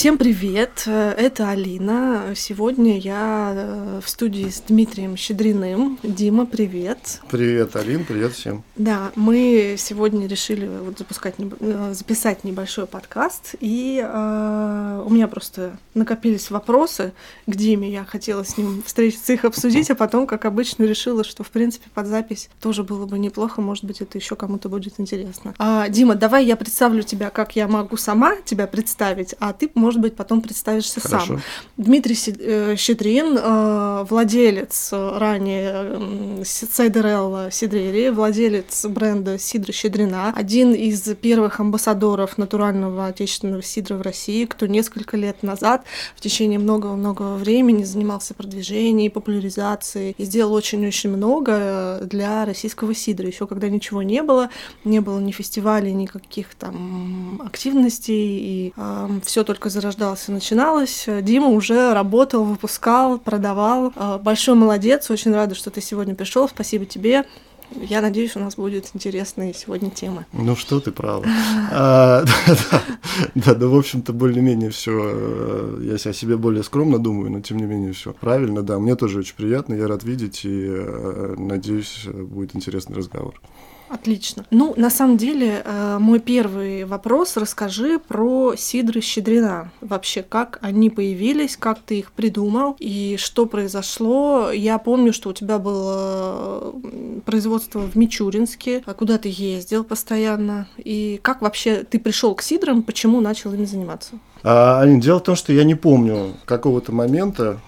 Всем привет, это Алина. Сегодня я э, в студии с Дмитрием Щедриным. Дима, привет. Привет, Алин, привет всем. Да, мы сегодня решили вот запускать, э, записать небольшой подкаст, и э, у меня просто накопились вопросы к Диме. Я хотела с ним встретиться, их обсудить, а потом, как обычно, решила, что, в принципе, под запись тоже было бы неплохо, может быть, это еще кому-то будет интересно. А, Дима, давай я представлю тебя, как я могу сама тебя представить, а ты может быть, потом представишься Хорошо. сам. Дмитрий э, Щедрин, э, владелец э, ранее Сайдерелла Сидрери, владелец бренда Сидра Щедрина, один из первых амбассадоров натурального отечественного сидра в России, кто несколько лет назад в течение многого-многого времени занимался продвижением, популяризацией и сделал очень-очень много для российского сидра. Еще когда ничего не было, не было ни фестивалей, никаких там активностей, и э, все только зарождалось и начиналось. Дима уже работал, выпускал, продавал. А, большой молодец, очень рада, что ты сегодня пришел. Спасибо тебе. Я надеюсь, у нас будет интересные сегодня темы. Ну что ты права. А, да, да, в общем-то, более-менее все. Э, я о себе более скромно думаю, но тем не менее все правильно. Да, мне тоже очень приятно, я рад видеть и э, надеюсь, будет интересный разговор. Отлично. Ну, на самом деле, э, мой первый вопрос. Расскажи про Сидры Щедрина. Вообще, как они появились, как ты их придумал и что произошло. Я помню, что у тебя было производство в Мичуринске, а куда ты ездил постоянно. И как вообще ты пришел к Сидрам, почему начал ими заниматься? А, дело в том, что я не помню какого-то момента,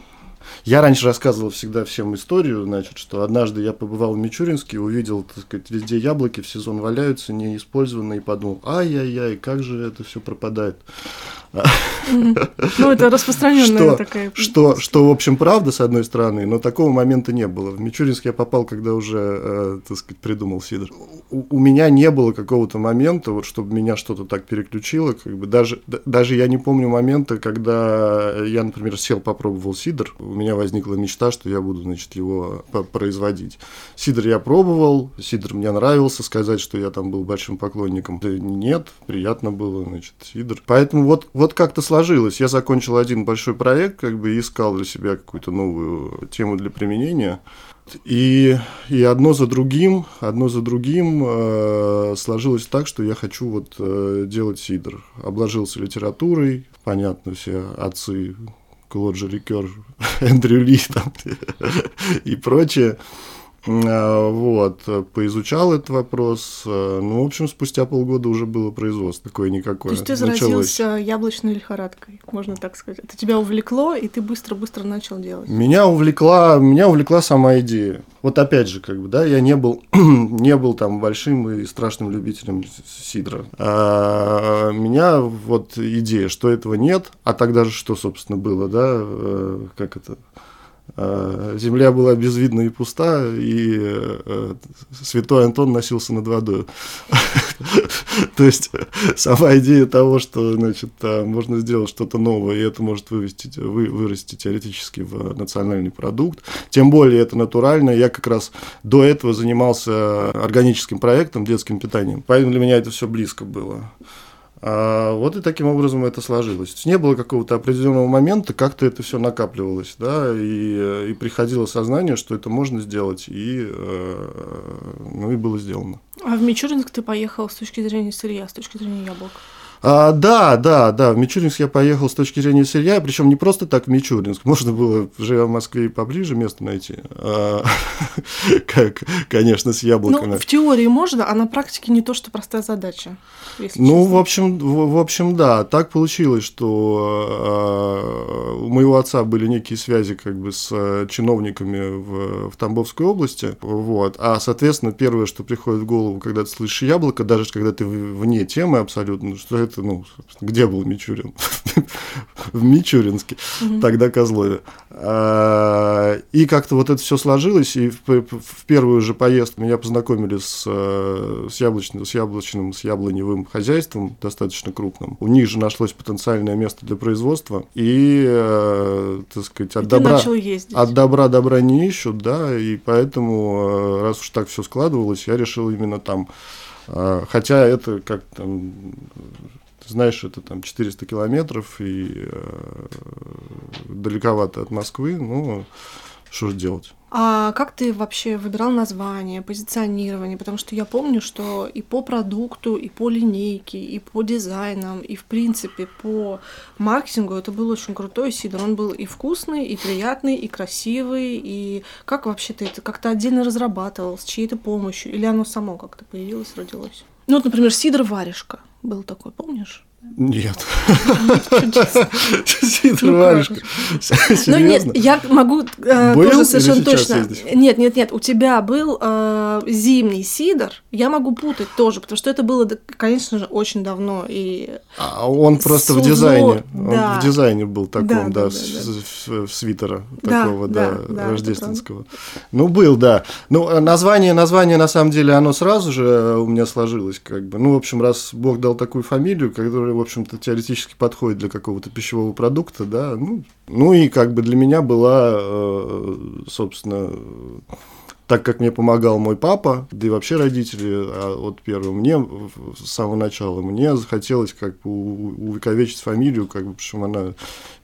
я раньше рассказывал всегда всем историю, значит, что однажды я побывал в Мичуринске, увидел, так сказать, везде яблоки в сезон валяются, неиспользованные, и подумал, ай-яй-яй, как же это все пропадает. Ну, это распространенная такая. Что, что, в общем, правда, с одной стороны, но такого момента не было. В Мичуринск я попал, когда уже, э, так сказать, придумал сидр. У, меня не было какого-то момента, вот, чтобы меня что-то так переключило. Как бы даже, даже я не помню момента, когда я, например, сел, попробовал сидр. У меня возникла мечта, что я буду, значит, его производить. Сидр я пробовал, сидр мне нравился, сказать, что я там был большим поклонником. Да нет, приятно было, значит, сидр. Поэтому вот вот как-то сложилось. Я закончил один большой проект, как бы искал для себя какую-то новую тему для применения. И, и одно за другим, одно за другим э, сложилось так, что я хочу вот э, делать сидр. Обложился литературой, понятно, все отцы Клоджи Рикер, Эндрю Ли там, и прочее. А, вот, поизучал этот вопрос. А, ну, в общем, спустя полгода уже было производство какое-никакое. То есть ты заразился яблочной лихорадкой, можно так сказать. Это тебя увлекло, и ты быстро-быстро начал делать. Меня увлекла, меня увлекла сама идея. Вот опять же, как бы, да, я не был, не был там большим и страшным любителем сидра. А меня вот идея, что этого нет, а тогда же что, собственно, было, да, э, как это, Э, земля была безвидна и пуста, и э, святой Антон носился над водой. То есть сама идея того, что значит, можно сделать что-то новое, и это может вывести, вы, вырасти теоретически в национальный продукт. Тем более это натурально. Я как раз до этого занимался органическим проектом, детским питанием. Поэтому для меня это все близко было. А вот и таким образом это сложилось. Не было какого-то определенного момента, как-то это все накапливалось, да, и, и приходило сознание, что это можно сделать, и, э, ну, и было сделано. А в Мичуринск ты поехал с точки зрения сырья, с точки зрения яблок? А, да, да, да, в Мичуринск я поехал с точки зрения сырья, причем не просто так в Мичуринск, можно было, живя в Москве, и поближе место найти, а, как, конечно, с яблоками. Ну, в теории можно, а на практике не то, что простая задача. ну, честно. в общем, в, в общем, да, так получилось, что э, у моего отца были некие связи как бы с чиновниками в, в Тамбовской области, вот, а, соответственно, первое, что приходит в голову, когда ты слышишь яблоко, даже когда ты вне темы абсолютно, что это это, ну, где был Мичурин? в Мичуринске, тогда Козлове. А, и как-то вот это все сложилось, и в первую же поездку меня познакомили с, э, с, яблочным, с яблочным, с яблоневым хозяйством, достаточно крупным. У них же нашлось потенциальное место для производства, и, э, так сказать, от, добра, от добра добра не ищут, да, и поэтому, э, раз уж так все складывалось, я решил именно там Хотя это как там знаешь, это там 400 километров и э, далековато от Москвы, ну, что же делать? А как ты вообще выбирал название, позиционирование? Потому что я помню, что и по продукту, и по линейке, и по дизайнам, и в принципе по маркетингу это был очень крутой сидр. Он был и вкусный, и приятный, и красивый. И как вообще ты это как-то отдельно разрабатывал, с чьей-то помощью? Или оно само как-то появилось, родилось? Ну вот, например, сидр варежка был такой, помнишь? Нет. Сидор варежка. Ну нет, я могу э, тоже совершенно точно. Нет, нет, нет, у тебя был э, зимний сидор, я могу путать тоже, потому что это было, конечно же, очень давно. И а он просто в дизайне, он в дизайне был таком, да, свитера такого, да, рождественского. Ну, был, да. Ну, название, название, на самом деле, оно сразу же у меня сложилось, как бы. Ну, в общем, раз Бог дал такую фамилию, которая который, в общем-то, теоретически подходит для какого-то пищевого продукта, да, ну, ну и как бы для меня была, э, собственно, так как мне помогал мой папа, да и вообще родители, а вот первым мне с самого начала, мне захотелось как бы увековечить фамилию, как бы, причем она,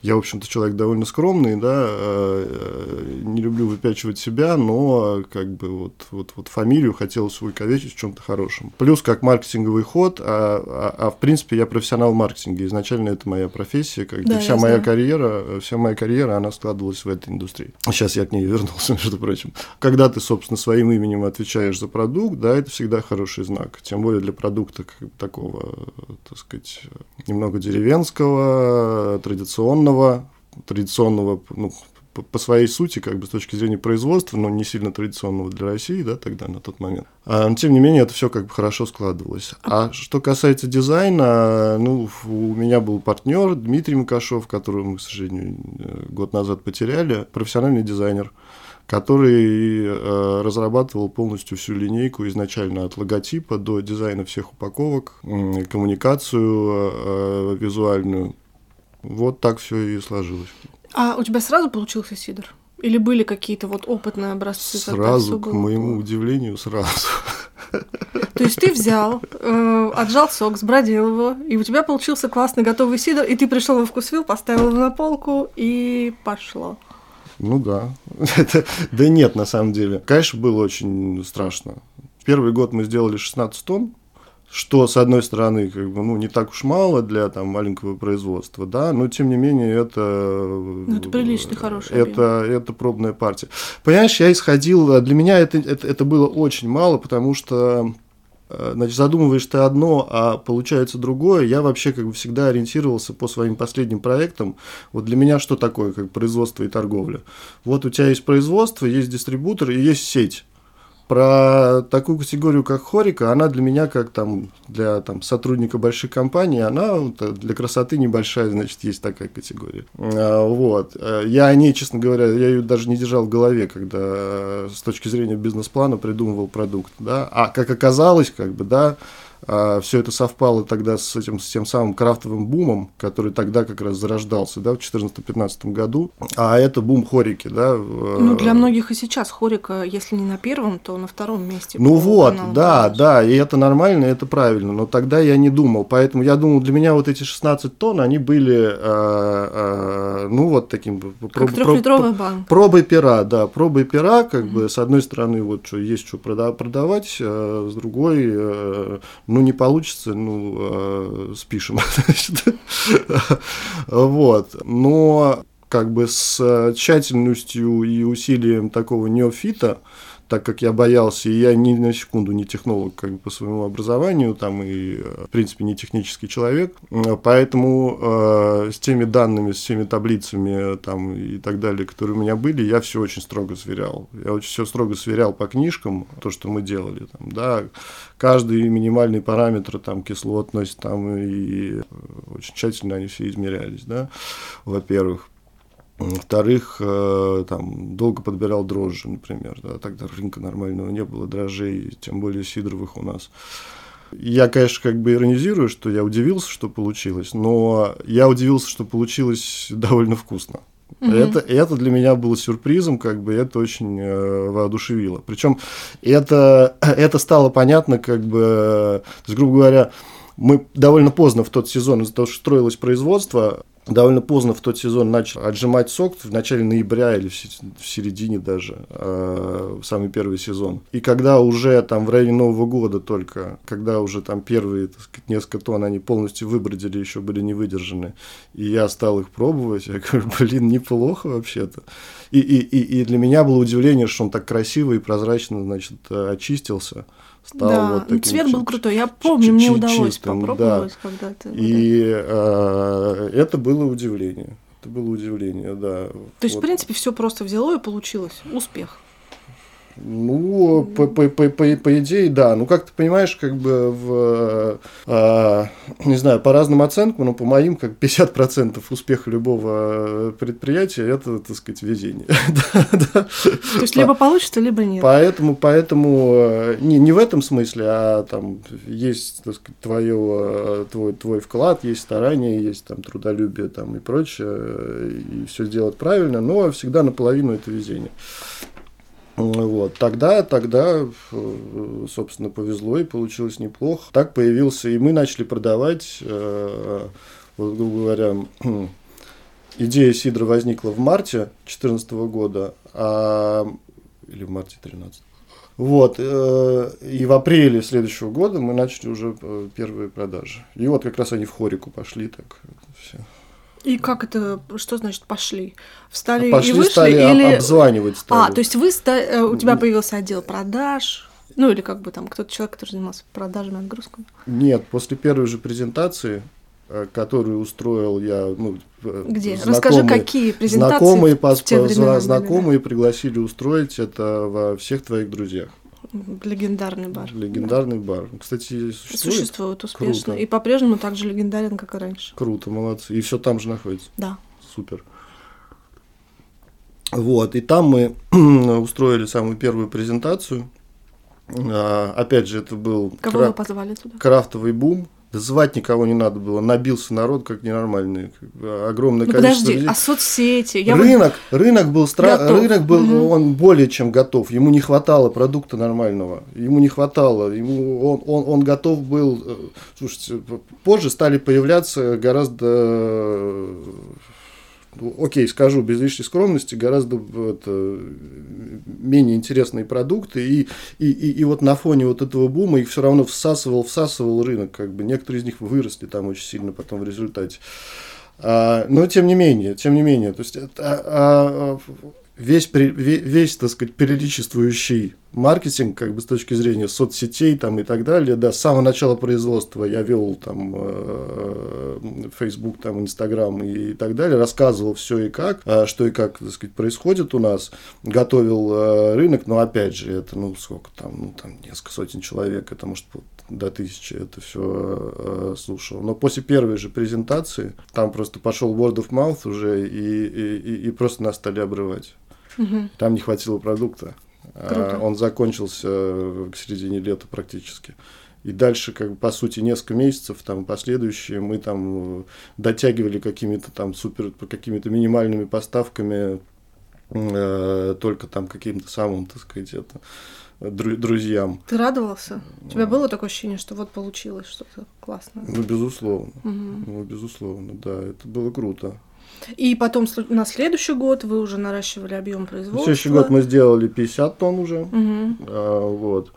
я, в общем-то, человек довольно скромный, да, э, э, не люблю выпячивать себя, но как бы вот, вот, вот фамилию хотелось увековечить в чем-то хорошем. Плюс как маркетинговый ход, а, а, а в принципе я профессионал в маркетинге, изначально это моя профессия, как да, вся моя знаю. карьера, вся моя карьера, она складывалась в этой индустрии. Сейчас я к ней вернулся, между прочим. Когда ты, собственно, собственно, своим именем отвечаешь за продукт, да, это всегда хороший знак. Тем более для продукта как, такого, так сказать, немного деревенского, традиционного, традиционного, ну, по своей сути, как бы с точки зрения производства, но не сильно традиционного для России, да, тогда, на тот момент. А, но, тем не менее, это все как бы хорошо складывалось. А что касается дизайна, ну, у меня был партнер Дмитрий Макашов, которого мы, к сожалению, год назад потеряли, профессиональный дизайнер который э, разрабатывал полностью всю линейку изначально от логотипа до дизайна всех упаковок, э, коммуникацию э, визуальную. Вот так все и сложилось. А у тебя сразу получился сидр? Или были какие-то вот опытные образцы? Сразу, к моему удивлению, сразу. То есть ты взял, э, отжал сок, сбродил его, и у тебя получился классный готовый сидр, и ты пришел во вкусвилл, поставил его на полку, и пошло. Ну да. Это, да нет, на самом деле. Конечно, было очень страшно. Первый год мы сделали 16 тонн, что, с одной стороны, как бы, ну, не так уж мало для там, маленького производства, да, но, тем не менее, это... Ну, это приличный, хороший это, объем. это пробная партия. Понимаешь, я исходил... Для меня это, это, это было очень мало, потому что Э, значит, задумываешь ты одно, а получается другое. Я вообще как бы всегда ориентировался по своим последним проектам. Вот для меня что такое как производство и торговля? Вот у тебя есть производство, есть дистрибутор и есть сеть. Про такую категорию, как хорика, она для меня, как там для там, сотрудника большой компании, она для красоты небольшая, значит, есть такая категория. А, вот. Я о ней, честно говоря, я ее даже не держал в голове, когда с точки зрения бизнес-плана придумывал продукт. Да? А как оказалось, как бы, да, все это совпало тогда с этим с тем самым крафтовым бумом, который тогда как раз зарождался, да, в 2014-2015 году. А это бум хорики, да. Ну, для многих и сейчас хорика, если не на первом, то на втором месте. Ну вот, да, продаж. да, и это нормально, и это правильно, но тогда я не думал, поэтому я думал, для меня вот эти 16 тонн, они были, э, э, ну, вот таким... Как трехлитровый банк. Пробой пера, да, пробой пера, как mm-hmm. бы, с одной стороны, вот, что есть что продавать, а с другой, э, ну, не получится, ну, э, спишем. вот. Но как бы с тщательностью и усилием такого неофита, так как я боялся, и я ни на секунду не технолог как бы, по своему образованию, там, и, в принципе, не технический человек, поэтому э, с теми данными, с теми таблицами там, и так далее, которые у меня были, я все очень строго сверял. Я очень все строго сверял по книжкам, то, что мы делали, там, да, каждый минимальный параметр, там, кислотность, там, и очень тщательно они все измерялись, да, во-первых. Во-вторых, э, там, долго подбирал дрожжи, например. Да, тогда рынка нормального не было, дрожжей, тем более сидоровых у нас. Я, конечно, как бы иронизирую, что я удивился, что получилось, но я удивился, что получилось довольно вкусно. Угу. Это, это для меня было сюрпризом, как бы это очень э, воодушевило. Причем это, это стало понятно, как бы, то есть, грубо говоря, Мы довольно поздно в тот сезон, из-за того, что строилось производство, довольно поздно в тот сезон начал отжимать сок, в начале ноября или в середине даже, э, самый первый сезон. И когда уже там в районе Нового года только, когда уже там первые, так сказать, несколько тонн они полностью выбродили, еще были не выдержаны, и я стал их пробовать, я говорю, блин, неплохо вообще-то. И, и, и, и для меня было удивление, что он так красиво и прозрачно, значит, очистился стал да, вот таким цвет был крутой. Я помню, мне удалось чистым, попробовать да. когда-то. И э, это было удивление. Это было удивление, да. То есть, вот. в принципе, все просто взяло и получилось. Успех. Ну, по, по, по, по, по идее, да. Ну, как ты понимаешь, как бы в, э, не знаю, по разным оценкам, но по моим, как 50% успеха любого предприятия – это, так сказать, везение. То есть, либо получится, либо нет. Поэтому, поэтому э, не, не в этом смысле, а там есть, так сказать, твое, э, твой, твой вклад, есть старание, есть там трудолюбие там и прочее, и все сделать правильно, но всегда наполовину это везение. Вот. Тогда, тогда, э, собственно, повезло и получилось неплохо. Так появился, и мы начали продавать, э, вот, грубо говоря, идея Сидра возникла в марте 2014 года, а, или в марте 2013. Вот, э, и в апреле следующего года мы начали уже первые продажи. И вот как раз они в хорику пошли так все. И как это, что значит пошли? Встали пошли, и вышли? стали или... обзванивать стали. А, то есть вы, ста... у тебя появился отдел продаж, ну или как бы там кто-то человек, который занимался продажами, отгрузками? Нет, после первой же презентации, э, которую устроил я, ну, э, Где? Расскажи, какие презентации знакомые, в те времена знакомые были, да? пригласили устроить это во всех твоих друзьях. Легендарный бар. Легендарный да. бар. Кстати, существует. Существует успешно. Круто. И по-прежнему так же легендарен, как и раньше. Круто, молодцы. И все там же находится. Да. Супер. Вот, и там мы устроили самую первую презентацию. А, опять же, это был Кого кра- вы позвали туда? крафтовый бум. Звать никого не надо было, набился народ как ненормальный, огромное ну, количество подожди, людей. а соцсети? Я рынок, вот... рынок был стра... рынок был, угу. он более чем готов, ему не хватало продукта нормального, ему не хватало, ему он, он, он готов был, э, слушайте, позже стали появляться гораздо окей, скажу без лишней скромности, гораздо это, менее интересные продукты, и, и, и, и вот на фоне вот этого бума их все равно всасывал, всасывал рынок, как бы некоторые из них выросли там очень сильно потом в результате. А, но тем не менее, тем не менее, то есть это, а, а, весь, весь, так сказать, переличествующий маркетинг, как бы с точки зрения соцсетей там и так далее, да, с самого начала производства я вел там э, Facebook, там Instagram и так далее, рассказывал все и как, э, что и как, так сказать, происходит у нас, готовил э, рынок, но опять же, это, ну, сколько там, ну, там несколько сотен человек, это может до тысячи это все слушал. Но после первой же презентации там просто пошел word of mouth уже и, и, и, и просто нас стали обрывать. Угу. Там не хватило продукта. Круто. Он закончился к середине лета практически. И дальше, как бы, по сути, несколько месяцев, там, последующие, мы там э, дотягивали какими-то там супер, какими-то минимальными поставками, э, только там каким-то самым, так сказать, это, друзьям. Ты радовался? У тебя было такое ощущение, что вот получилось что-то классное? Ну, безусловно. Угу. Ну, безусловно, да, это было круто. И потом на следующий год вы уже наращивали объем производства. На следующий год мы сделали 50 тонн уже. Угу. А, вот.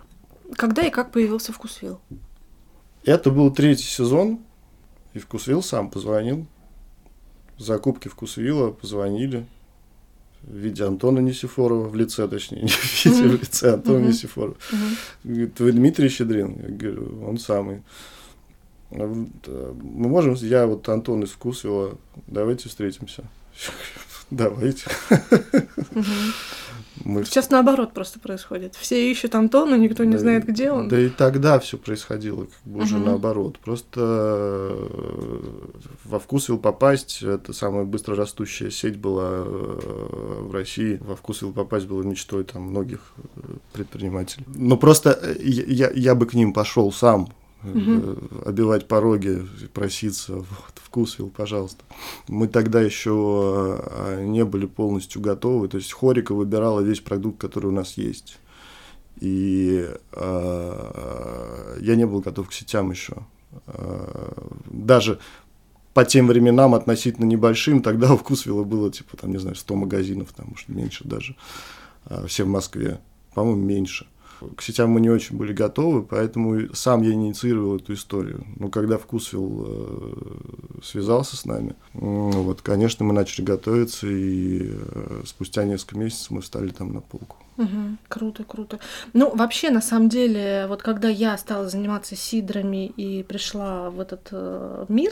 Когда и как появился Вкусвилл? Это был третий сезон, и Вкусвилл сам позвонил. Закупки Вкусвилла позвонили в виде Антона Несифорова, в лице, точнее, не в виде, в лице Антона Несифорова. Говорит, вы Дмитрий Щедрин? Я говорю, он самый. Мы можем, я вот Антон из Вкусвилла, давайте встретимся. Давайте. Мы... Сейчас наоборот просто происходит. Все ищут Антона, никто не да, знает, где он. Да и тогда все происходило как бы уже наоборот. Просто э, во Вкусвилл попасть, это самая быстро растущая сеть была э, в России. Во Вкусвилл попасть было мечтой там многих э, предпринимателей. Но просто я, я бы к ним пошел сам, угу. обивать пороги, проситься, вот, вкусвил, пожалуйста. Мы тогда еще а, не были полностью готовы, то есть Хорика выбирала весь продукт, который у нас есть. И э, я не был готов к сетям еще. Даже по тем временам относительно небольшим, тогда у Вкусвилла было, типа, там, не знаю, 100 магазинов, там, может, меньше даже, все в Москве, по-моему, меньше к сетям мы не очень были готовы, поэтому сам я инициировал эту историю. Но когда Вкусвилл э, связался с нами, вот, конечно, мы начали готовиться, и э, спустя несколько месяцев мы встали там на полку. Угу, круто, круто. Ну, вообще, на самом деле, вот когда я стала заниматься сидрами и пришла в этот э, мир,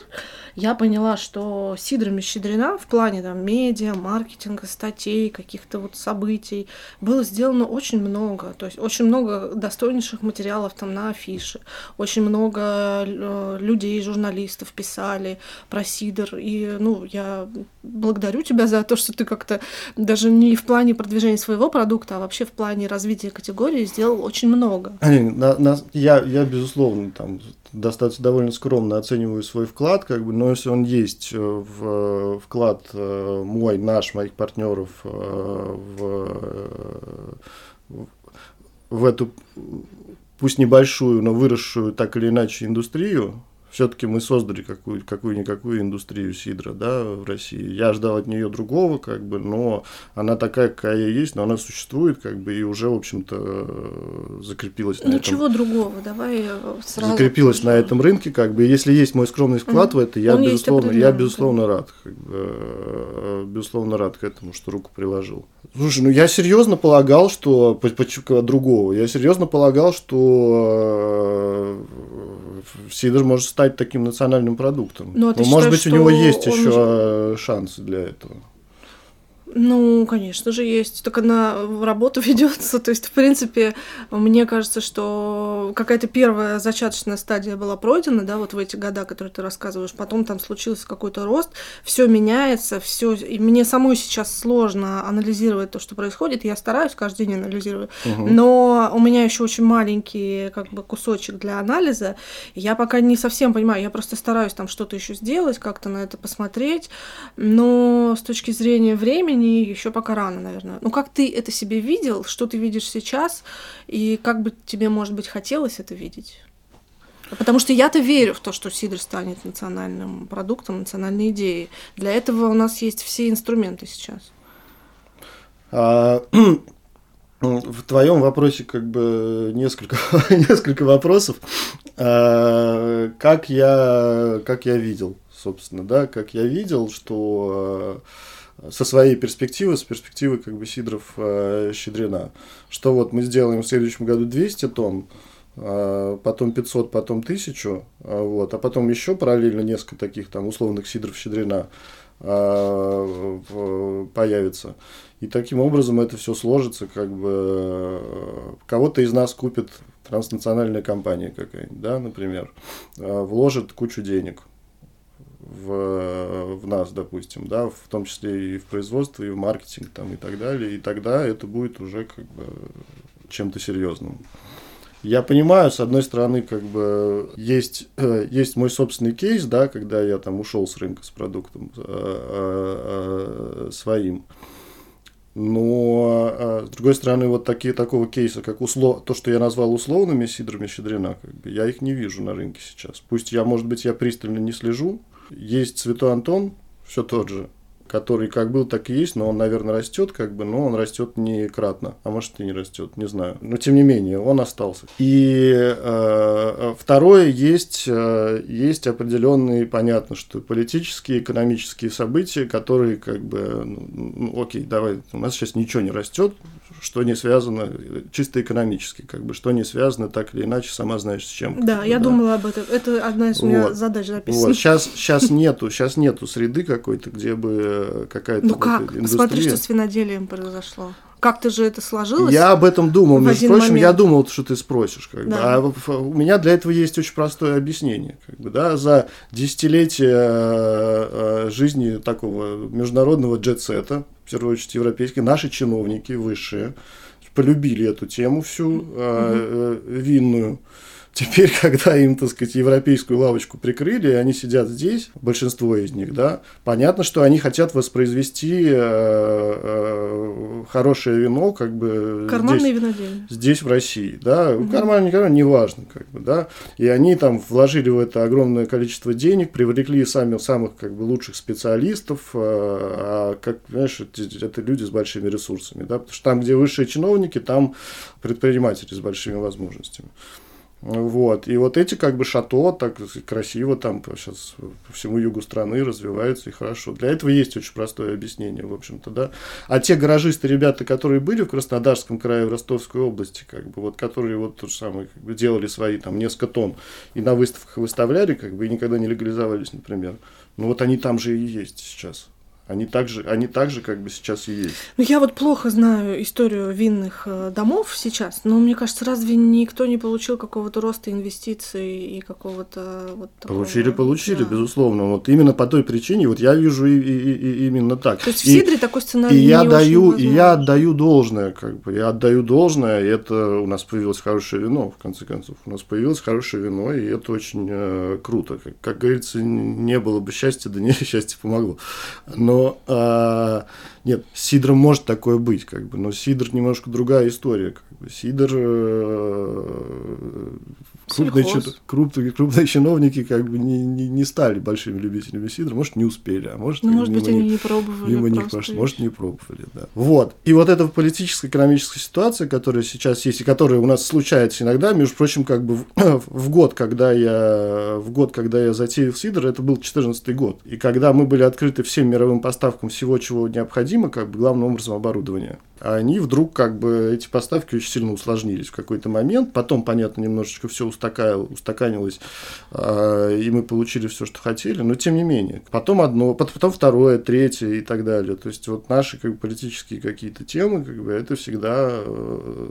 я поняла, что сидрами щедрена в плане там медиа, маркетинга, статей, каких-то вот событий было сделано очень много. То есть очень много достойнейших материалов там на афише, очень много э, людей, журналистов писали про сидр. И, ну, я благодарю тебя за то, что ты как-то даже не в плане продвижения своего продукта, а вообще в плане развития категории сделал очень много. На, на, я, я, безусловно, там достаточно довольно скромно оцениваю свой вклад, как бы, но если он есть э, в э, вклад э, мой, наш, моих партнеров в, в эту пусть небольшую, но выросшую так или иначе индустрию, все-таки мы создали какую, какую-никакую индустрию сидра, да, в России. Я ждал от нее другого, как бы, но она такая, какая есть, но она существует, как бы, и уже, в общем-то, закрепилась на Ничего этом. другого, давай сразу. Закрепилась на этом рынке, как бы, если есть мой скромный вклад угу. в это, я, Он безусловно, я, безусловно, рад, как бы, э, безусловно, рад к этому, что руку приложил. Слушай, ну я серьезно полагал, что, почему другого, я серьезно полагал, что Сидор может стать таким национальным продуктом. Ну, а Но, может быть, у него есть еще же... шансы для этого. Ну, конечно же, есть. Только на работу ведется. То есть, в принципе, мне кажется, что какая-то первая зачаточная стадия была пройдена, да, вот в эти года, которые ты рассказываешь. Потом там случился какой-то рост, все меняется, все. И мне самой сейчас сложно анализировать то, что происходит. Я стараюсь каждый день анализировать. Угу. Но у меня еще очень маленький как бы кусочек для анализа. Я пока не совсем понимаю. Я просто стараюсь там что-то еще сделать, как-то на это посмотреть. Но с точки зрения времени времени еще пока рано, наверное. Ну, как ты это себе видел, что ты видишь сейчас, и как бы тебе, может быть, хотелось это видеть? Потому что я-то верю в то, что сидр станет национальным продуктом, национальной идеей. Для этого у нас есть все инструменты сейчас. А, в твоем вопросе как бы несколько, несколько вопросов. А, как, я, как я видел, собственно, да, как я видел, что со своей перспективы, с перспективы как бы Сидоров э, Щедрина, что вот мы сделаем в следующем году 200 тонн, э, потом 500, потом 1000, э, вот, а потом еще параллельно несколько таких там условных Сидоров Щедрина э, появится. И таким образом это все сложится, как бы э, кого-то из нас купит транснациональная компания какая-нибудь, да, например, э, вложит кучу денег в, в нас, допустим, да, в том числе и в производство, и в маркетинг там, и так далее, и тогда это будет уже как бы чем-то серьезным. Я понимаю, с одной стороны, как бы есть, э, есть мой собственный кейс, да, когда я там ушел с рынка с продуктом э, э, своим. Но, с другой стороны, вот такие, такого кейса, как услов... то, что я назвал условными сидрами щедрена, как бы, я их не вижу на рынке сейчас. Пусть я, может быть, я пристально не слежу, есть Святой Антон, все тот же, который как был, так и есть, но он, наверное, растет, как бы, но он растет не кратно, а может и не растет, не знаю. Но тем не менее, он остался. И э, второе, есть, э, есть определенные, понятно, что политические, экономические события, которые как бы, ну, ну, окей, давай, у нас сейчас ничего не растет, что не связано чисто экономически, как бы, что не связано так или иначе, сама знаешь с чем. Да, я да. думала об этом. Это одна из у меня вот. задач записана. Вот. Сейчас, сейчас нету, сейчас нету среды какой-то, где бы какая-то ну как? индустрия. Смотри, что с виноделием произошло. Как-то же это сложилось? Я об этом думал. Между прочим, момент. я думал, что ты спросишь. Как да. бы. А у меня для этого есть очень простое объяснение. Как бы, да, за десятилетия э, э, жизни такого международного джетсета, в первую очередь европейские, наши чиновники высшие полюбили эту тему всю угу. э, винную Теперь, когда им, так сказать, европейскую лавочку прикрыли, и они сидят здесь, большинство из них, да, понятно, что они хотят воспроизвести э, э, хорошее вино, как бы Карманные здесь, винодельни. здесь, в России, да, угу. карман, не неважно, как бы, да, и они там вложили в это огромное количество денег, привлекли сами самых, как бы, лучших специалистов, а, как, понимаешь, это, это люди с большими ресурсами, да, потому что там, где высшие чиновники, там предприниматели с большими возможностями. Вот. И вот эти как бы шато так красиво там сейчас по всему югу страны развиваются и хорошо. Для этого есть очень простое объяснение, в общем-то, да. А те гаражисты, ребята, которые были в Краснодарском крае, в Ростовской области, как бы, вот, которые вот то же самое, как бы, делали свои там несколько тонн и на выставках выставляли, как бы, и никогда не легализовались, например. Ну вот они там же и есть сейчас. Они также, они также как бы сейчас и есть. Ну, я вот плохо знаю историю винных э, домов сейчас, но мне кажется, разве никто не получил какого-то роста инвестиций и какого-то вот такого... Получили, получили, да. безусловно. Вот именно по той причине, вот я вижу и, и, и именно так. То есть в Сидре такой сценарий и я даю, И я отдаю должное, как бы, я отдаю должное, и это у нас появилось хорошее вино, в конце концов. У нас появилось хорошее вино, и это очень э, круто. Как, как говорится, не было бы счастья, да не счастье помогло. Но э, нет, с Сидром может такое быть, как бы, но Сидр немножко другая история. Как бы. Сидр э, крупные, крупные, крупные чиновники как бы не, не, не стали большими любителями сидра, может, не успели, а может, ну, может быть, они не пробовали. Мимо них прошло, может, не пробовали, да. Вот. И вот эта политическая, экономическая ситуация, которая сейчас есть, и которая у нас случается иногда, между прочим, как бы в, в год, когда я в год, когда я затеял сидр, это был 14 год. И когда мы были открыты всем мировым поставкам всего, чего необходимо, как бы главным образом оборудования а они вдруг как бы эти поставки очень сильно усложнились в какой-то момент. Потом, понятно, немножечко все устаканилось, а, и мы получили все, что хотели, но тем не менее. Потом одно, потом второе, третье и так далее. То есть вот наши как бы, политические какие-то темы, как бы это всегда э,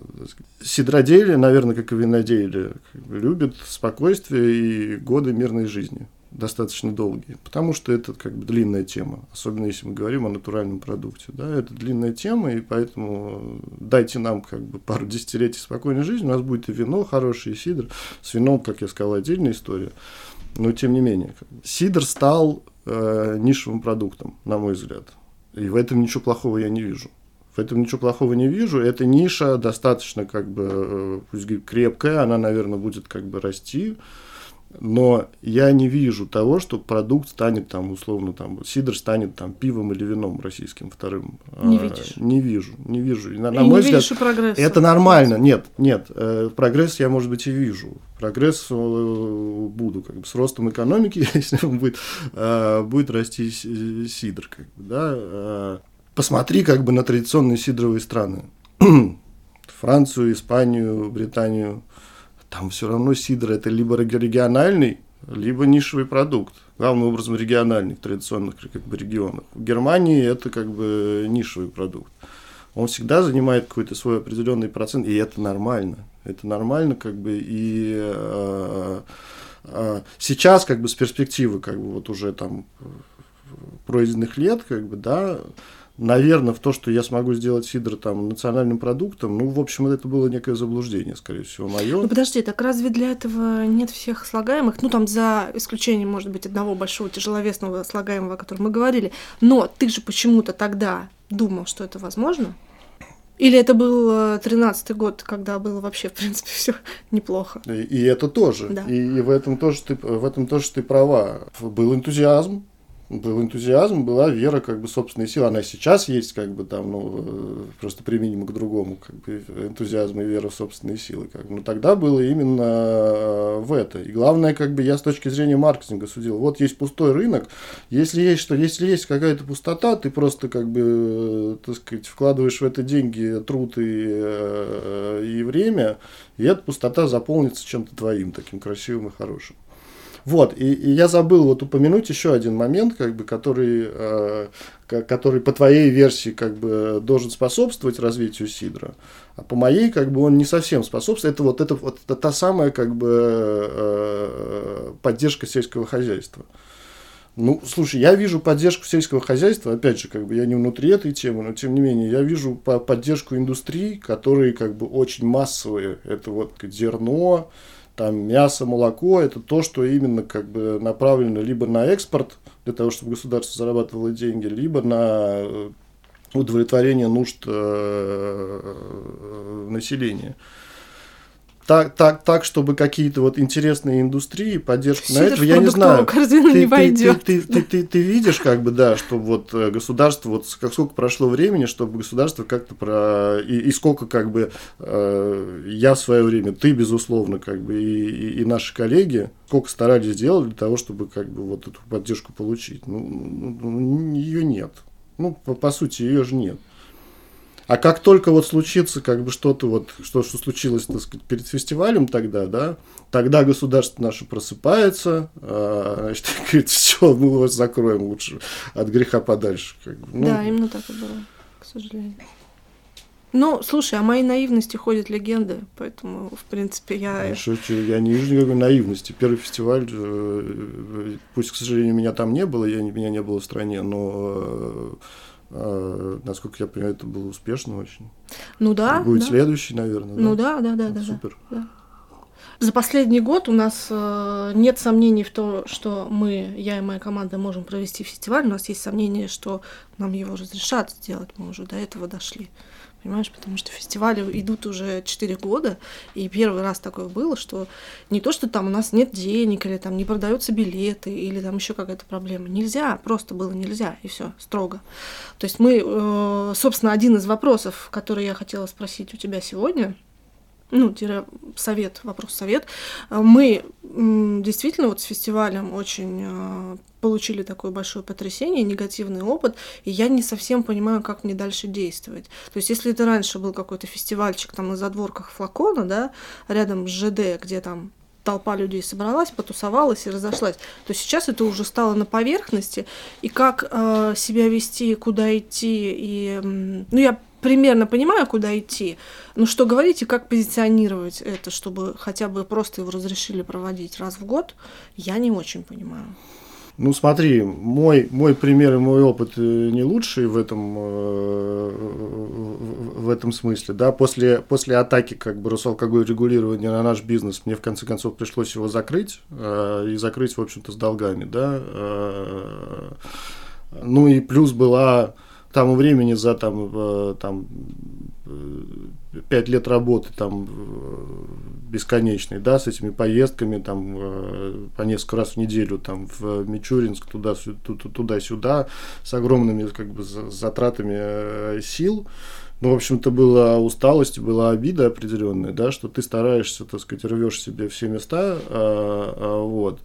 сидроделие, наверное, как и виноделие, как бы, любят спокойствие и годы мирной жизни достаточно долгие, потому что это как бы длинная тема, особенно если мы говорим о натуральном продукте, да, это длинная тема, и поэтому дайте нам как бы пару десятилетий спокойной жизни, у нас будет и вино хорошее, и сидр, с вином, как я сказал, отдельная история, но тем не менее, сидр стал э, нишевым продуктом, на мой взгляд, и в этом ничего плохого я не вижу. В этом ничего плохого не вижу. Эта ниша достаточно как бы э, пусть крепкая, она, наверное, будет как бы расти но я не вижу того, что продукт станет там, условно, там, сидр станет там пивом или вином российским вторым. Не а, видишь? Не вижу, не вижу. На, на мой взгляд, прогресса. это нормально. Нет, нет, э, прогресс я, может быть, и вижу. Прогресс э, буду, как бы, с ростом экономики, если он будет, э, будет расти сидр, как бы, да. Посмотри, как бы, на традиционные сидровые страны. Францию, Испанию, Британию, там все равно сидр это либо региональный, либо нишевый продукт. Главным образом региональный, в традиционных как бы, регионах. В Германии это как бы нишевый продукт. Он всегда занимает какой-то свой определенный процент, и это нормально. Это нормально, как бы, и э, э, сейчас, как бы, с перспективы, как бы, вот уже там пройденных лет, как бы, да, наверное, в то, что я смогу сделать сидр там национальным продуктом, ну, в общем, это было некое заблуждение, скорее всего, мое. Ну, подожди, так разве для этого нет всех слагаемых? Ну, там, за исключением, может быть, одного большого тяжеловесного слагаемого, о котором мы говорили. Но ты же почему-то тогда думал, что это возможно? Или это был э, тринадцатый год, когда было вообще, в принципе, все неплохо? И, и это тоже. Да. И, и в этом тоже ты в этом тоже ты права. Был энтузиазм, был энтузиазм, была вера, как бы, собственной силы. Она сейчас есть, как бы, там, ну, э, просто применима к другому, как бы, энтузиазм и вера в собственные силы. Как бы. Но тогда было именно э, в это. И главное, как бы, я с точки зрения маркетинга судил, вот есть пустой рынок, если есть что, если есть какая-то пустота, ты просто, как бы, э, так сказать, вкладываешь в это деньги, труд и, и время, и эта пустота заполнится чем-то твоим, таким красивым и хорошим. Вот, и, и я забыл вот упомянуть еще один момент, как бы, который, э, который по твоей версии как бы должен способствовать развитию Сидра, а по моей как бы он не совсем способствует. Это вот это вот это та самая как бы э, поддержка сельского хозяйства. Ну, слушай, я вижу поддержку сельского хозяйства, опять же, как бы я не внутри этой темы, но тем не менее, я вижу по поддержку индустрии, которые как бы очень массовые. Это вот зерно, там мясо, молоко, это то, что именно как бы направлено либо на экспорт, для того, чтобы государство зарабатывало деньги, либо на э, удовлетворение нужд э, населения так, так, так, чтобы какие-то вот интересные индустрии, поддержка на это, я не знаю. Ты, не ты, ты, ты, ты, ты видишь, как бы, да, что вот э, государство, вот как сколько прошло времени, чтобы государство как-то про... И, и сколько, как бы, э, я в свое время, ты, безусловно, как бы, и, и, и наши коллеги, сколько старались сделать для того, чтобы, как бы, вот эту поддержку получить. Ну, ну, ну ее нет. Ну, по, по сути, ее же нет. А как только вот случится как бы что-то вот, что, что случилось, так сказать, перед фестивалем тогда, да, тогда государство наше просыпается, а, значит, говорит, все, мы вас закроем лучше от греха подальше. Как бы. ну, да, именно так и было, к сожалению. Ну, слушай, о моей наивности ходят легенды, поэтому, в принципе, я... Что, я не вижу никакой наивности. Первый фестиваль, э, пусть, к сожалению, меня там не было, я, меня не было в стране, но э, а, насколько я понимаю, это было успешно очень. Ну да. Будет да. следующий, наверное. Ну да, да, да, да. Супер. Да. За последний год у нас э, нет сомнений в том, что мы, я и моя команда, можем провести фестиваль. У нас есть сомнения, что нам его разрешат сделать. Мы уже до этого дошли. Понимаешь, потому что фестивали идут уже 4 года, и первый раз такое было, что не то, что там у нас нет денег, или там не продаются билеты, или там еще какая-то проблема. Нельзя, просто было нельзя, и все, строго. То есть мы, э, собственно, один из вопросов, который я хотела спросить у тебя сегодня – ну, совет, вопрос-совет. Мы действительно вот с фестивалем очень э, получили такое большое потрясение, негативный опыт, и я не совсем понимаю, как мне дальше действовать. То есть, если это раньше был какой-то фестивальчик там на задворках флакона, да, рядом с ЖД, где там толпа людей собралась, потусовалась и разошлась, то сейчас это уже стало на поверхности, и как э, себя вести, куда идти, и, ну, я примерно понимаю, куда идти, но что говорить и как позиционировать это, чтобы хотя бы просто его разрешили проводить раз в год, я не очень понимаю. Ну смотри, мой, мой пример и мой опыт э, не лучший в этом, э, в этом смысле. Да? После, после атаки как бы Росалкоголь регулирования на наш бизнес мне в конце концов пришлось его закрыть э, и закрыть, в общем-то, с долгами. Да? Ну и плюс была тому времени за там, там 5 лет работы там бесконечной, да, с этими поездками там по несколько раз в неделю там в Мичуринск туда туда-сюда с огромными как бы затратами э, сил. Ну, в общем-то, была усталость, была обида определенная, да, что ты стараешься, так сказать, рвешь себе все места, а, а, вот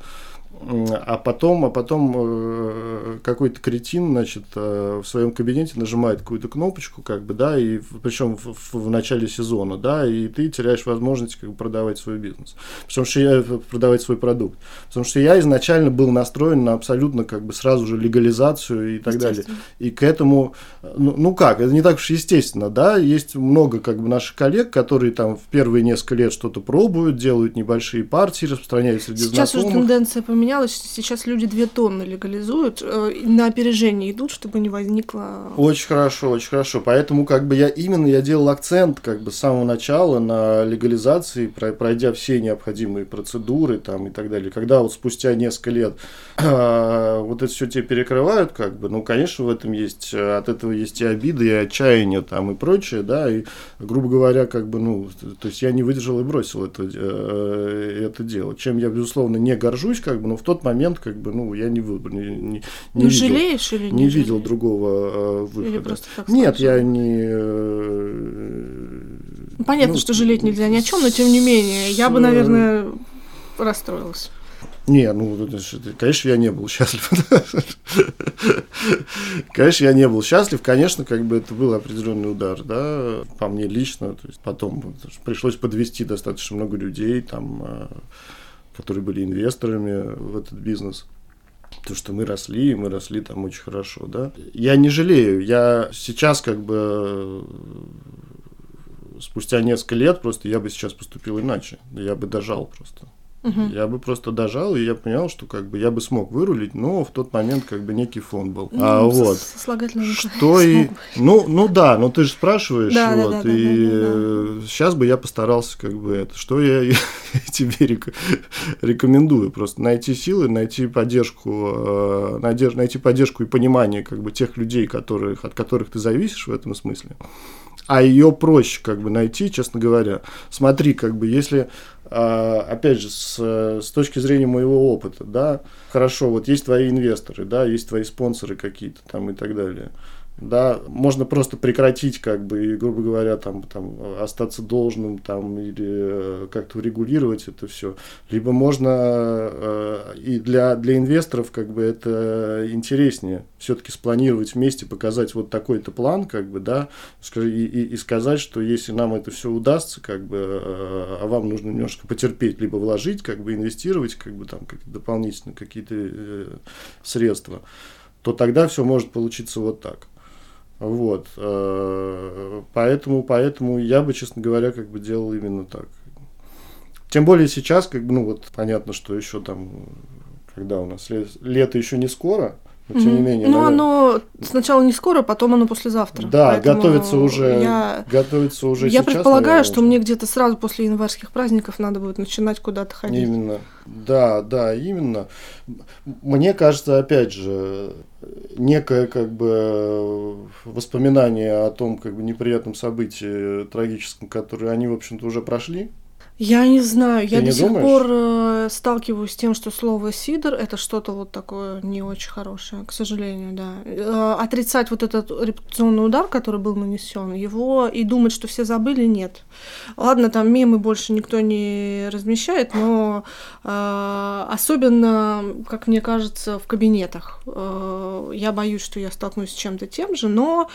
а потом, а потом э, какой-то кретин, значит, э, в своем кабинете нажимает какую-то кнопочку, как бы, да, и причем в, в, в начале сезона, да, и ты теряешь возможность как бы продавать свой бизнес, потому что я продавать свой продукт, потому что я изначально был настроен на абсолютно как бы сразу же легализацию и так далее, и к этому, ну, ну как, это не так уж естественно, да, есть много как бы наших коллег, которые там в первые несколько лет что-то пробуют, делают небольшие партии, распространяют среди Сейчас знакомых. уже тенденция поменялась поменялось. Сейчас люди две тонны легализуют, э, на опережение идут, чтобы не возникло... Очень хорошо, очень хорошо. Поэтому как бы я именно я делал акцент как бы с самого начала на легализации, пройдя все необходимые процедуры там и так далее. Когда вот спустя несколько лет э, вот это все тебе перекрывают, как бы, ну, конечно, в этом есть, от этого есть и обида, и отчаяние там и прочее, да, и, грубо говоря, как бы, ну, то есть я не выдержал и бросил это, э, это дело. Чем я, безусловно, не горжусь, как бы, но в тот момент, как бы, ну, я не выбор, не, не, не ну, видел, жалеешь или не, не видел другого э, выхода. Или просто так Нет, я не. Э, Понятно, ну, что жалеть нельзя ни о чем, но тем не менее, я бы, наверное, расстроилась. Не, ну, конечно, я не был счастлив. конечно, я не был счастлив. Конечно, как бы это был определенный удар, да, по мне лично. То есть потом пришлось подвести достаточно много людей, там, э, которые были инвесторами в этот бизнес. То, что мы росли, и мы росли там очень хорошо, да. Я не жалею, я сейчас как бы спустя несколько лет просто я бы сейчас поступил иначе, я бы дожал просто. Угу. Я бы просто дожал, и я понял, что как бы я бы смог вырулить, но в тот момент как бы некий фон был. Ну, а вот что и ну ну да, но ты же спрашиваешь, да, вот да, да, и да, да, да. сейчас бы я постарался как бы это, что я тебе рекомендую, просто найти силы, найти поддержку, э, найти поддержку и понимание как бы тех людей, которых от которых ты зависишь в этом смысле а ее проще как бы найти, честно говоря. Смотри, как бы если, опять же, с, с точки зрения моего опыта, да, хорошо, вот есть твои инвесторы, да, есть твои спонсоры какие-то там и так далее да, можно просто прекратить, как бы, и, грубо говоря, там, там, остаться должным, там, или э, как-то урегулировать это все. Либо можно, э, и для, для инвесторов, как бы, это интереснее все-таки спланировать вместе, показать вот такой-то план, как бы, да, и, и, и сказать, что если нам это все удастся, как бы, э, а вам нужно немножко потерпеть, либо вложить, как бы, инвестировать, как бы, там, как дополнительно какие-то э, средства, то тогда все может получиться вот так. Вот. Э, поэтому, поэтому я бы, честно говоря, как бы делал именно так. Тем более сейчас, как бы, ну вот понятно, что еще там, когда у нас лето еще не скоро, но тем не менее. Ну, оно сначала не скоро, потом оно послезавтра. Да, готовится уже. Я... Готовится уже. Я сейчас, предполагаю, наверное, что уже. мне где-то сразу после январских праздников надо будет начинать куда-то ходить. Именно. Да, да, именно. Мне кажется, опять же, некое как бы воспоминание о том как бы неприятном событии трагическом, которое они, в общем-то, уже прошли. Я не знаю, Ты я не до думаешь? сих пор э, сталкиваюсь с тем, что слово сидр это что-то вот такое не очень хорошее, к сожалению, да. Э, отрицать вот этот репутационный удар, который был нанесен, его и думать, что все забыли, нет. Ладно, там мемы больше никто не размещает, но э, особенно, как мне кажется, в кабинетах. Э, я боюсь, что я столкнусь с чем-то тем же, но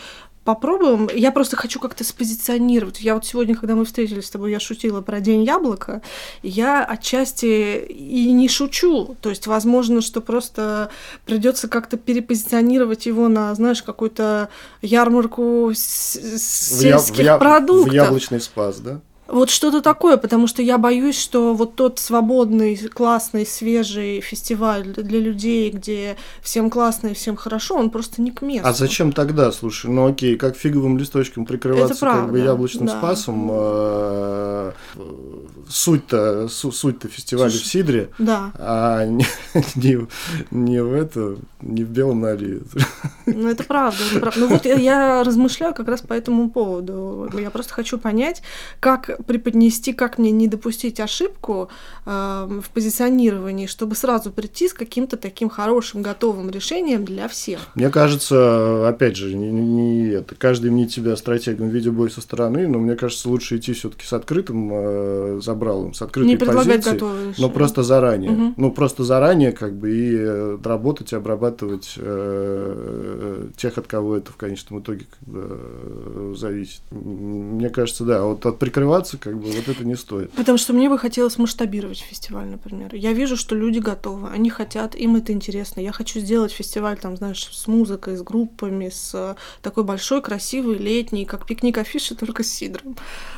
попробуем. Я просто хочу как-то спозиционировать. Я вот сегодня, когда мы встретились с тобой, я шутила про День яблока. Я отчасти и не шучу. То есть, возможно, что просто придется как-то перепозиционировать его на, знаешь, какую-то ярмарку сельских в я, продуктов. В яблочный спас, да? Вот что-то такое, потому что я боюсь, что вот тот свободный, классный, свежий фестиваль для людей, где всем классно и всем хорошо, он просто не к месту. А зачем тогда, слушай, ну окей, как фиговым листочком прикрываться правда, как бы яблочным да. спасом, э, суть-то суть-то фестиваля слушай, в Сидре, да. а не, не, не в это, не в белом нале. Ну это правда, это правда. Ну вот я размышляю как раз по этому поводу. Я просто хочу понять, как преподнести, как мне не допустить ошибку э, в позиционировании, чтобы сразу прийти с каким-то таким хорошим, готовым решением для всех. Мне кажется, опять же, не, не это, каждый мне тебя стратегом видеобой со стороны, но мне кажется, лучше идти все-таки с открытым э, забралом, с открытой не предлагать позицией, но просто заранее. Угу. Ну, просто заранее как бы и э, работать обрабатывать э, тех, от кого это в конечном итоге как бы, э, зависит. Мне кажется, да, вот от прикрываться заниматься, как бы вот это не стоит. Потому что мне бы хотелось масштабировать фестиваль, например. Я вижу, что люди готовы, они хотят, им это интересно. Я хочу сделать фестиваль, там, знаешь, с музыкой, с группами, с э, такой большой, красивый, летний, как пикник афиши, только с сидром.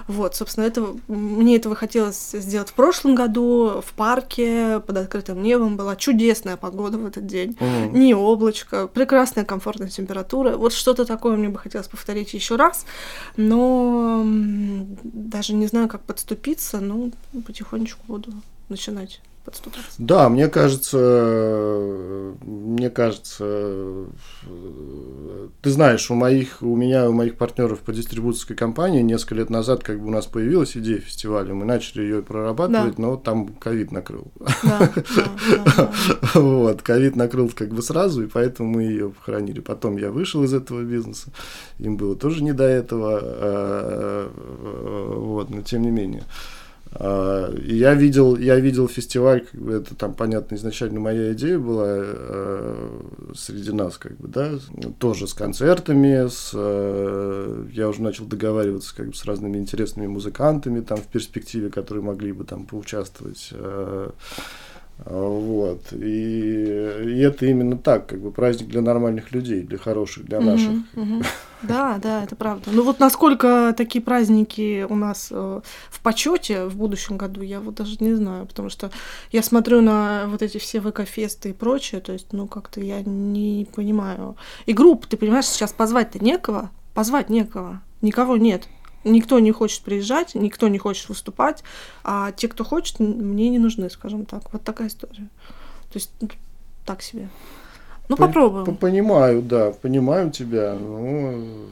Вот, собственно, этого, мне этого хотелось сделать в прошлом году, в парке, под открытым небом. Была чудесная погода в этот день. Mm. Не облачко, прекрасная комфортная температура. Вот что-то такое мне бы хотелось повторить еще раз. Но даже не знаю, как подступиться, но потихонечку буду начинать подступаться. Да, мне кажется, мне кажется, ты знаешь, у моих, у меня, у моих партнеров по дистрибуторской компании несколько лет назад как бы у нас появилась идея фестиваля, мы начали ее прорабатывать, да. но там ковид накрыл. Вот, ковид накрыл как бы сразу, и поэтому мы ее похоронили. Потом я вышел из этого бизнеса, им было тоже не до этого, а, вот, но тем не менее. А, я видел, я видел фестиваль, как бы это там, понятно, изначально моя идея была э, среди нас, как бы, да, тоже с концертами, с, э, я уже начал договариваться как бы с разными интересными музыкантами там в перспективе, которые могли бы там поучаствовать. Э, Вот. И, и это именно так, как бы праздник для нормальных людей, для хороших, для наших. Да, да, это правда. Ну вот насколько такие праздники у нас э, в почете в будущем году, я вот даже не знаю, потому что я смотрю на вот эти все ВК-фесты и прочее, то есть, ну как-то я не понимаю. И групп, ты понимаешь, сейчас позвать-то некого, позвать некого, никого нет. Никто не хочет приезжать, никто не хочет выступать, а те, кто хочет, мне не нужны, скажем так. Вот такая история. То есть ну, так себе. Ну, По- попробуем. Понимаю, да, понимаю тебя. Ну,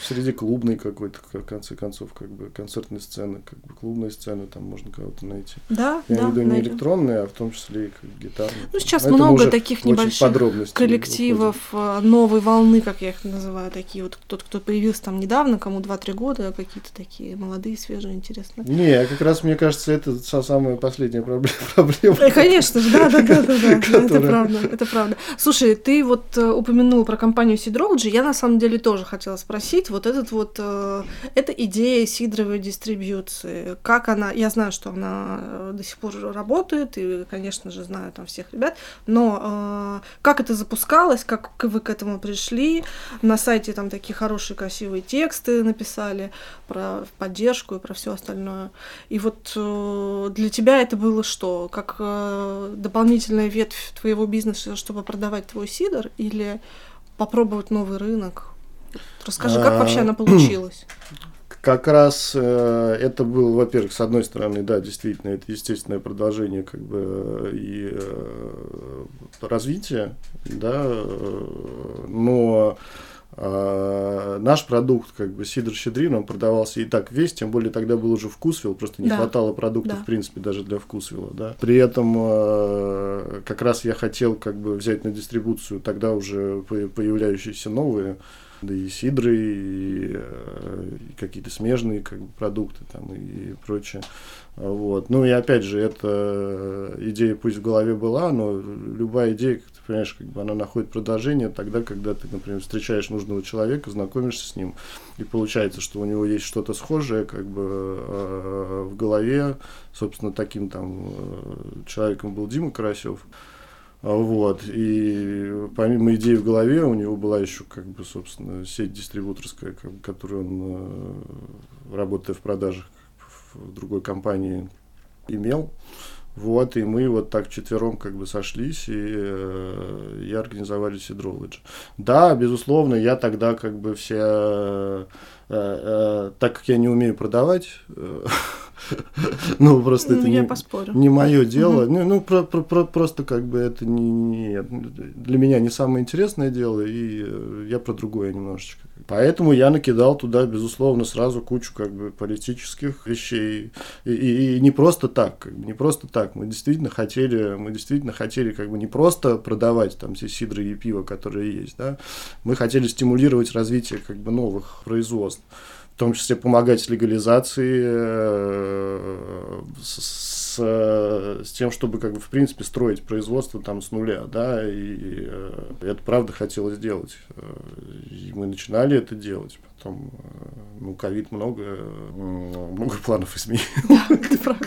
среди клубной какой-то, в конце концов, как бы концертной сцены, как бы клубной сцены, там можно кого-то найти. Да, Я да, имею в виду не электронные, а в том числе и как гитарные. Ну, сейчас Но много таких небольших коллективов э, новой волны, как я их называю, такие вот, тот, кто появился там недавно, кому 2-3 года, какие-то такие молодые, свежие, интересные. Не, как раз мне кажется, это са- самая последняя проблема. Э, Конечно же, да, да, да, да, это правда, это правда. Слушай, ты вот э, упомянул про компанию Seedrology, я на самом деле тоже хотела спросить, вот этот вот, э, эта идея сидровой дистрибьюции, как она, я знаю, что она э, до сих пор работает, и, конечно же, знаю там всех ребят, но э, как это запускалось, как вы к этому пришли, на сайте там такие хорошие красивые тексты написали про поддержку и про все остальное. И вот э, для тебя это было что? Как э, дополнительная ветвь твоего бизнеса, чтобы продавать твой сидор, или попробовать новый рынок? Расскажи, как А, вообще она получилась? Как раз э, это был, во-первых, с одной стороны, да, действительно, это естественное продолжение как бы и э, развития, да, но э, наш продукт, как бы сидр щедрин, он продавался и так весь, тем более тогда был уже вкусвилл, просто не Да. хватало продуктов, Да. в принципе, даже для вкусвилла, да. При этом э, как раз я хотел как бы взять на дистрибуцию тогда уже по- появляющиеся новые да и сидры, и, э, и какие-то смежные как бы, продукты там и прочее. Вот. Ну и опять же, эта идея пусть в голове была, но любая идея, как ты понимаешь, как бы она находит продолжение тогда, когда ты, например, встречаешь нужного человека, знакомишься с ним, и получается, что у него есть что-то схожее как бы э, в голове. Собственно, таким там э, человеком был Дима Карасев. А, Вот, и помимо идеи в голове, у него была еще, как бы, собственно, сеть дистрибуторская, как бы, которую он, э, работая в продажах в другой компании, имел. Вот, и мы вот так четвером как бы сошлись и, э, и организовали Сидрологи. Да, безусловно, я тогда как бы все, э, э, так как я не умею продавать, э, ну просто Ну, это не, поспорю. не мое дело. Ну, ну про- про- про- просто как бы это не, не- для меня не самое интересное дело, и э, я про другое немножечко. Поэтому я накидал туда, безусловно, сразу кучу как бы политических вещей. И, и- и не просто так, как бы, не просто так. Мы действительно хотели, мы действительно хотели как бы не просто продавать там все сидры и пиво, которые есть, да. Мы хотели стимулировать развитие как бы новых производств в том числе помогать с легализацией, э, с, с, э, тем, чтобы, как бы, в принципе, строить производство там с нуля, да, и э, это правда хотелось сделать. Э, И мы начинали это делать. Потом, э, ну, ковид много, э, много планов изменил. Да, это правда.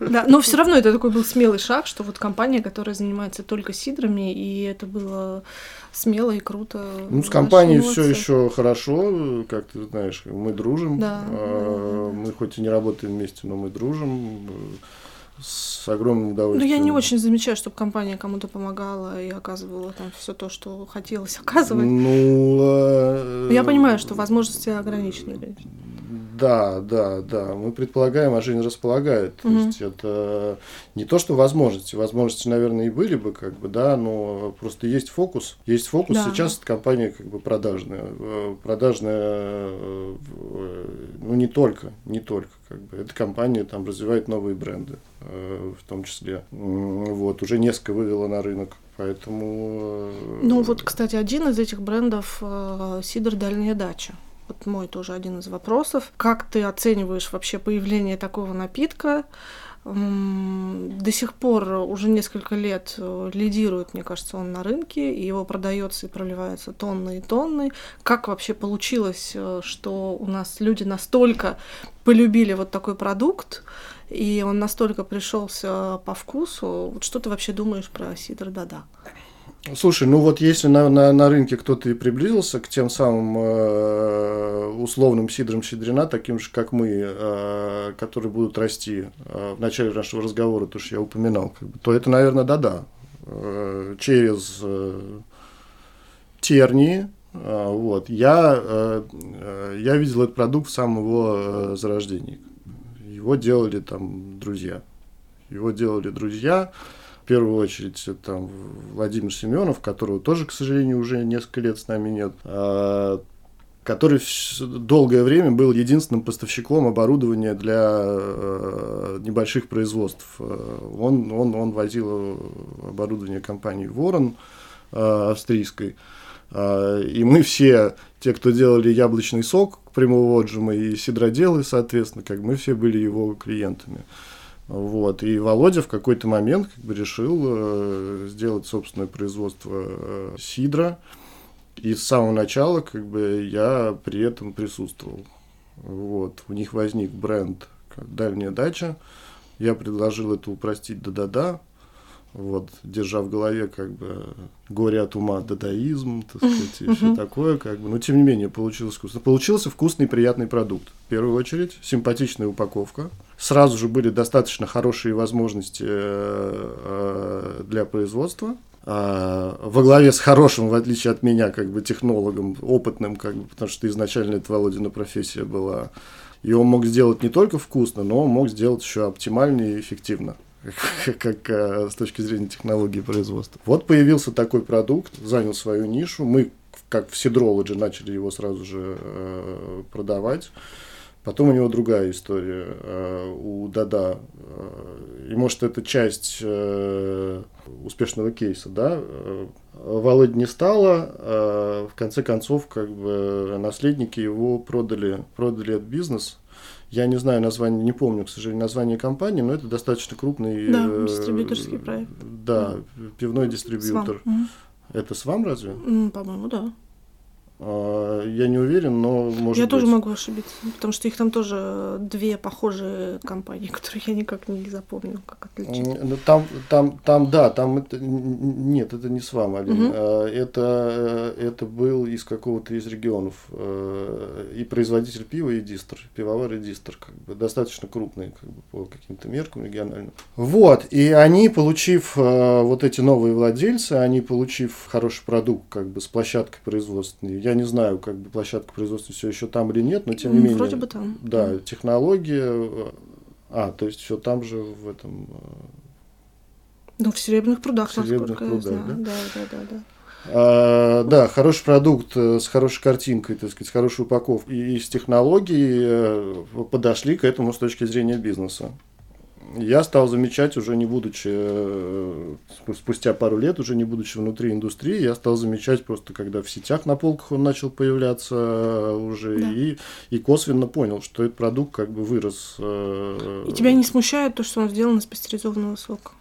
Да, но все равно это такой был смелый шаг, что вот компания, которая занимается только сидрами, и это было смело и круто. Ну, с компанией все еще хорошо, как ты знаешь, мы дружим. Да, А, да, да. Мы хоть и не работаем вместе, но мы дружим э, с огромным Ну, удовольствием. я не очень замечаю, чтобы компания кому-то помогала и оказывала там все то, что хотелось оказывать. Ну, э, Я понимаю, что возможности ограничены. Да, да, да. Мы предполагаем, а жизнь располагает. То Мгм. есть это не то, что возможности. Возможности, наверное, и были бы, как бы, да, но просто есть фокус. Есть фокус. Да. Сейчас эта компания как бы продажная. Э, Продажная, э, ну, не только, не только. Как бы. Эта компания там развивает новые бренды, э, в том числе. Вот, уже несколько вывела на рынок. Поэтому... Ну вот, кстати, один из этих брендов э, Сидор Дальняя дача. Вот мой тоже один из вопросов. Как ты оцениваешь вообще появление такого напитка? до сих пор уже несколько лет э, лидирует, мне кажется, он на рынке, и его продается и проливается тонны и тонны. Как вообще получилось, э, что у нас люди настолько полюбили вот такой продукт, и он настолько пришелся по вкусу? Вот что ты вообще думаешь про Сидор Дада? Слушай, ну вот если на, на, на рынке кто-то и приблизился к тем самым э, условным сидрам сидрина, таким же, как мы, э, которые будут расти э, в начале нашего разговора, то, что я упоминал, как бы, то это, наверное, да-да. Э, через э, тернии, э, вот, я, э, э я видел этот продукт в самом его э, зарождении. Его делали там друзья. Его делали друзья, в первую очередь там Владимир Семенов, которого тоже, к сожалению, уже несколько лет с нами нет, а, который долгое время был единственным поставщиком оборудования для э, небольших производств. Он, он, он возил оборудование компании Ворон э, австрийской. И мы все, те, кто делали яблочный сок прямого отжима и сидроделы, соответственно, как мы все были его клиентами. Вот. И Володя в какой-то момент как бы решил э, сделать собственное производство э, сидра. И с самого начала как бы я при этом присутствовал. Вот. У них возник бренд «Дальняя дача». Я предложил это упростить да-да-да вот, держа в голове как бы горе от ума, дадаизм, так сказать, и все такое, как бы, но тем не менее получилось вкусно. Получился вкусный, приятный продукт. В первую очередь, симпатичная упаковка. Сразу же были достаточно хорошие возможности э, э, для производства. А, во главе с хорошим, в отличие от меня, как бы технологом, опытным, как бы, потому что изначально это Володина профессия была. И он мог сделать не только вкусно, но он мог сделать еще оптимально и эффективно. как э, с точки зрения технологии производства. Вот появился такой продукт, занял свою нишу. Мы, как в Sidrology, начали его сразу же э, продавать. Потом у него другая история. Э, у Дада, и может это часть успешного кейса, да, Володь не стало, в конце концов, как бы наследники его продали, продали этот бизнес, я не знаю название, не помню, к сожалению, название компании, но это достаточно крупный... Да, э, дистрибьюторский проект. Да, пивной дистрибьютор. Свам. Это с вам разве? По-моему, да. А, я не уверен, но может Я быть. тоже могу ошибиться, потому что их там тоже две похожие компании, которые я никак не запомнил, как отличить. Ну, там, там, там, да, там это нет, это не с вами, Алина. Угу. Это, это был из какого-то из регионов э, и производитель пива, и дистр, пивовар и дистр, как бы достаточно крупные, как бы по каким-то меркам региональным. Вот, и они, получив э, вот эти новые владельцы, они получив хороший продукт, как бы с площадкой производственной я не знаю, как бы площадка производства все еще там или нет, но тем не менее. Вроде бы там. Да, mm. технология. А, то есть все там же в этом. Э, ну, в серебряных прудах, в серебряных прудах, да? Да, да, да, да. А, да, хороший продукт э, с хорошей картинкой, так сказать, с хорошей упаковкой и с технологией э, подошли к этому с точки зрения бизнеса я стал замечать, уже не будучи, э, спустя пару лет, уже не будучи внутри индустрии, я стал замечать просто, когда в сетях на полках он начал появляться э, уже, да. и, и косвенно понял, что этот продукт как бы вырос. Э, и тебя не смущает то, что он сделан из пастеризованного сока?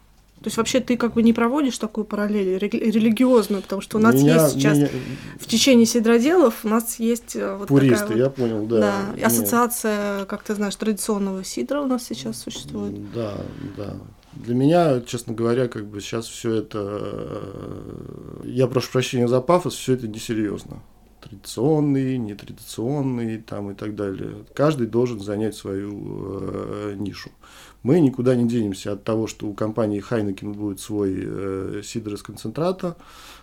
То есть вообще ты как бы не проводишь такую параллель религиозную, потому что у нас меня, есть сейчас меня... в течение сидроделов у нас есть э, вот Пуристы, такая я понял, да. Да, ассоциация, как ты знаешь, традиционного сидра у нас сейчас существует. Да, да. Для меня, честно говоря, как бы сейчас все это, э, я прошу прощения за пафос, все это несерьезно. Традиционный, нетрадиционный, там и так далее. Каждый должен занять свою э, нишу. Мы никуда не денемся от того, что у компании Хайнекен будет свой э, сидр из концентрата,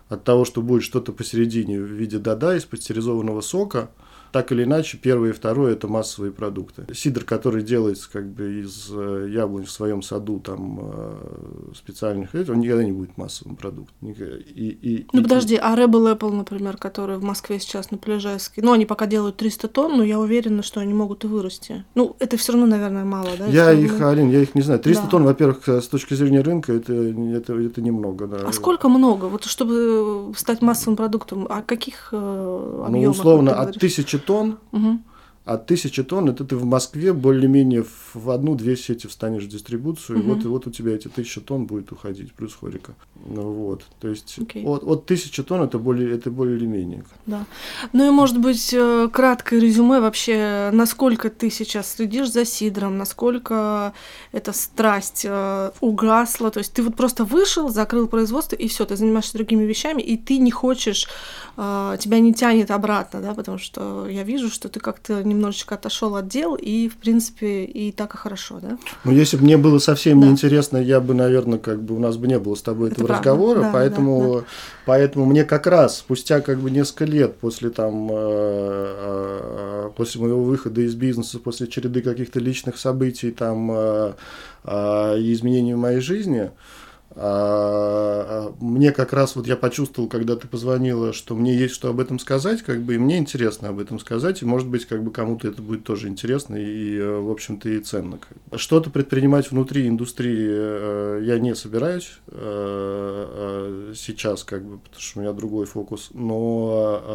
от того, что будет что-то посередине в виде дада из пастеризованного сока – так или иначе, первое и второе – это массовые продукты. Сидр, который делается как бы из э, яблонь в своем саду, там, э, специальных, он никогда не будет массовым продуктом. И, и, ну, и, подожди, а Rebel Apple, например, который в Москве сейчас на Полежайске, ну, они пока делают 300 тонн, но я уверена, что они могут и вырасти. Ну, это все равно, наверное, мало, да? Я их, мы... Алин, я их не знаю. 300 да. тонн, во-первых, с точки зрения рынка, это, это, это немного, да. А сколько много? Вот чтобы стать массовым продуктом, о каких э, объемах? Ну, условно, от тысячи тонн угу. А тысяча тонн это ты в Москве более-менее в одну-две сети встанешь в дистрибуцию, угу. и вот, и вот у тебя эти тысяча тонн будет уходить, плюс хорика. Ну вот, то есть okay. от, от тысячи тонн это более, это более или менее. Да. Ну и может быть э, краткое резюме вообще, насколько ты сейчас следишь за сидром, насколько эта страсть э, угасла, то есть ты вот просто вышел, закрыл производство и все, ты занимаешься другими вещами, и ты не хочешь, э, тебя не тянет обратно, да, потому что я вижу, что ты как-то немножечко отошел от дел, и, в принципе, и так и хорошо, да? Ну, если бы мне было совсем да. неинтересно, я бы, наверное, как бы у нас бы не было с тобой Это этого правда. разговора, да, поэтому, да, да. поэтому мне как раз спустя как бы несколько лет после там, э, э, после моего выхода из бизнеса, после череды каких-то личных событий там э, и изменений в моей жизни, а, мне как раз вот я почувствовал, когда ты позвонила, что мне есть что об этом сказать, как бы, и мне интересно об этом сказать, и, может быть, как бы кому-то это будет тоже интересно и, э, в общем-то, и ценно. Что-то предпринимать внутри индустрии э, я не собираюсь э, сейчас, как бы, потому что у меня другой фокус, но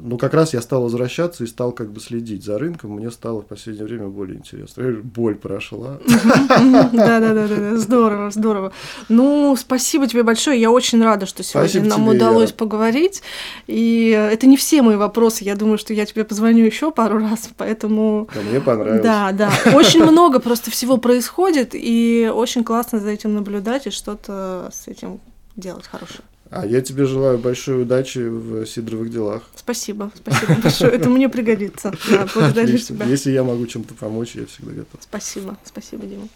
ну, как раз я стал возвращаться и стал как бы следить за рынком. Мне стало в последнее время более интересно. Боль прошла. Да-да-да, здорово, здорово. Ну, спасибо тебе большое. Я очень рада, что сегодня нам удалось поговорить. И это не все мои вопросы. Я думаю, что я тебе позвоню еще пару раз, поэтому... мне понравилось. Да, да. Очень много просто всего происходит, и очень классно за этим наблюдать и что-то с этим делать хорошее. А я тебе желаю большой удачи в сидоровых делах. Спасибо, спасибо большое. Это мне пригодится. Да, благодарю тебя. Если я могу чем-то помочь, я всегда готов. Спасибо, спасибо, Дима.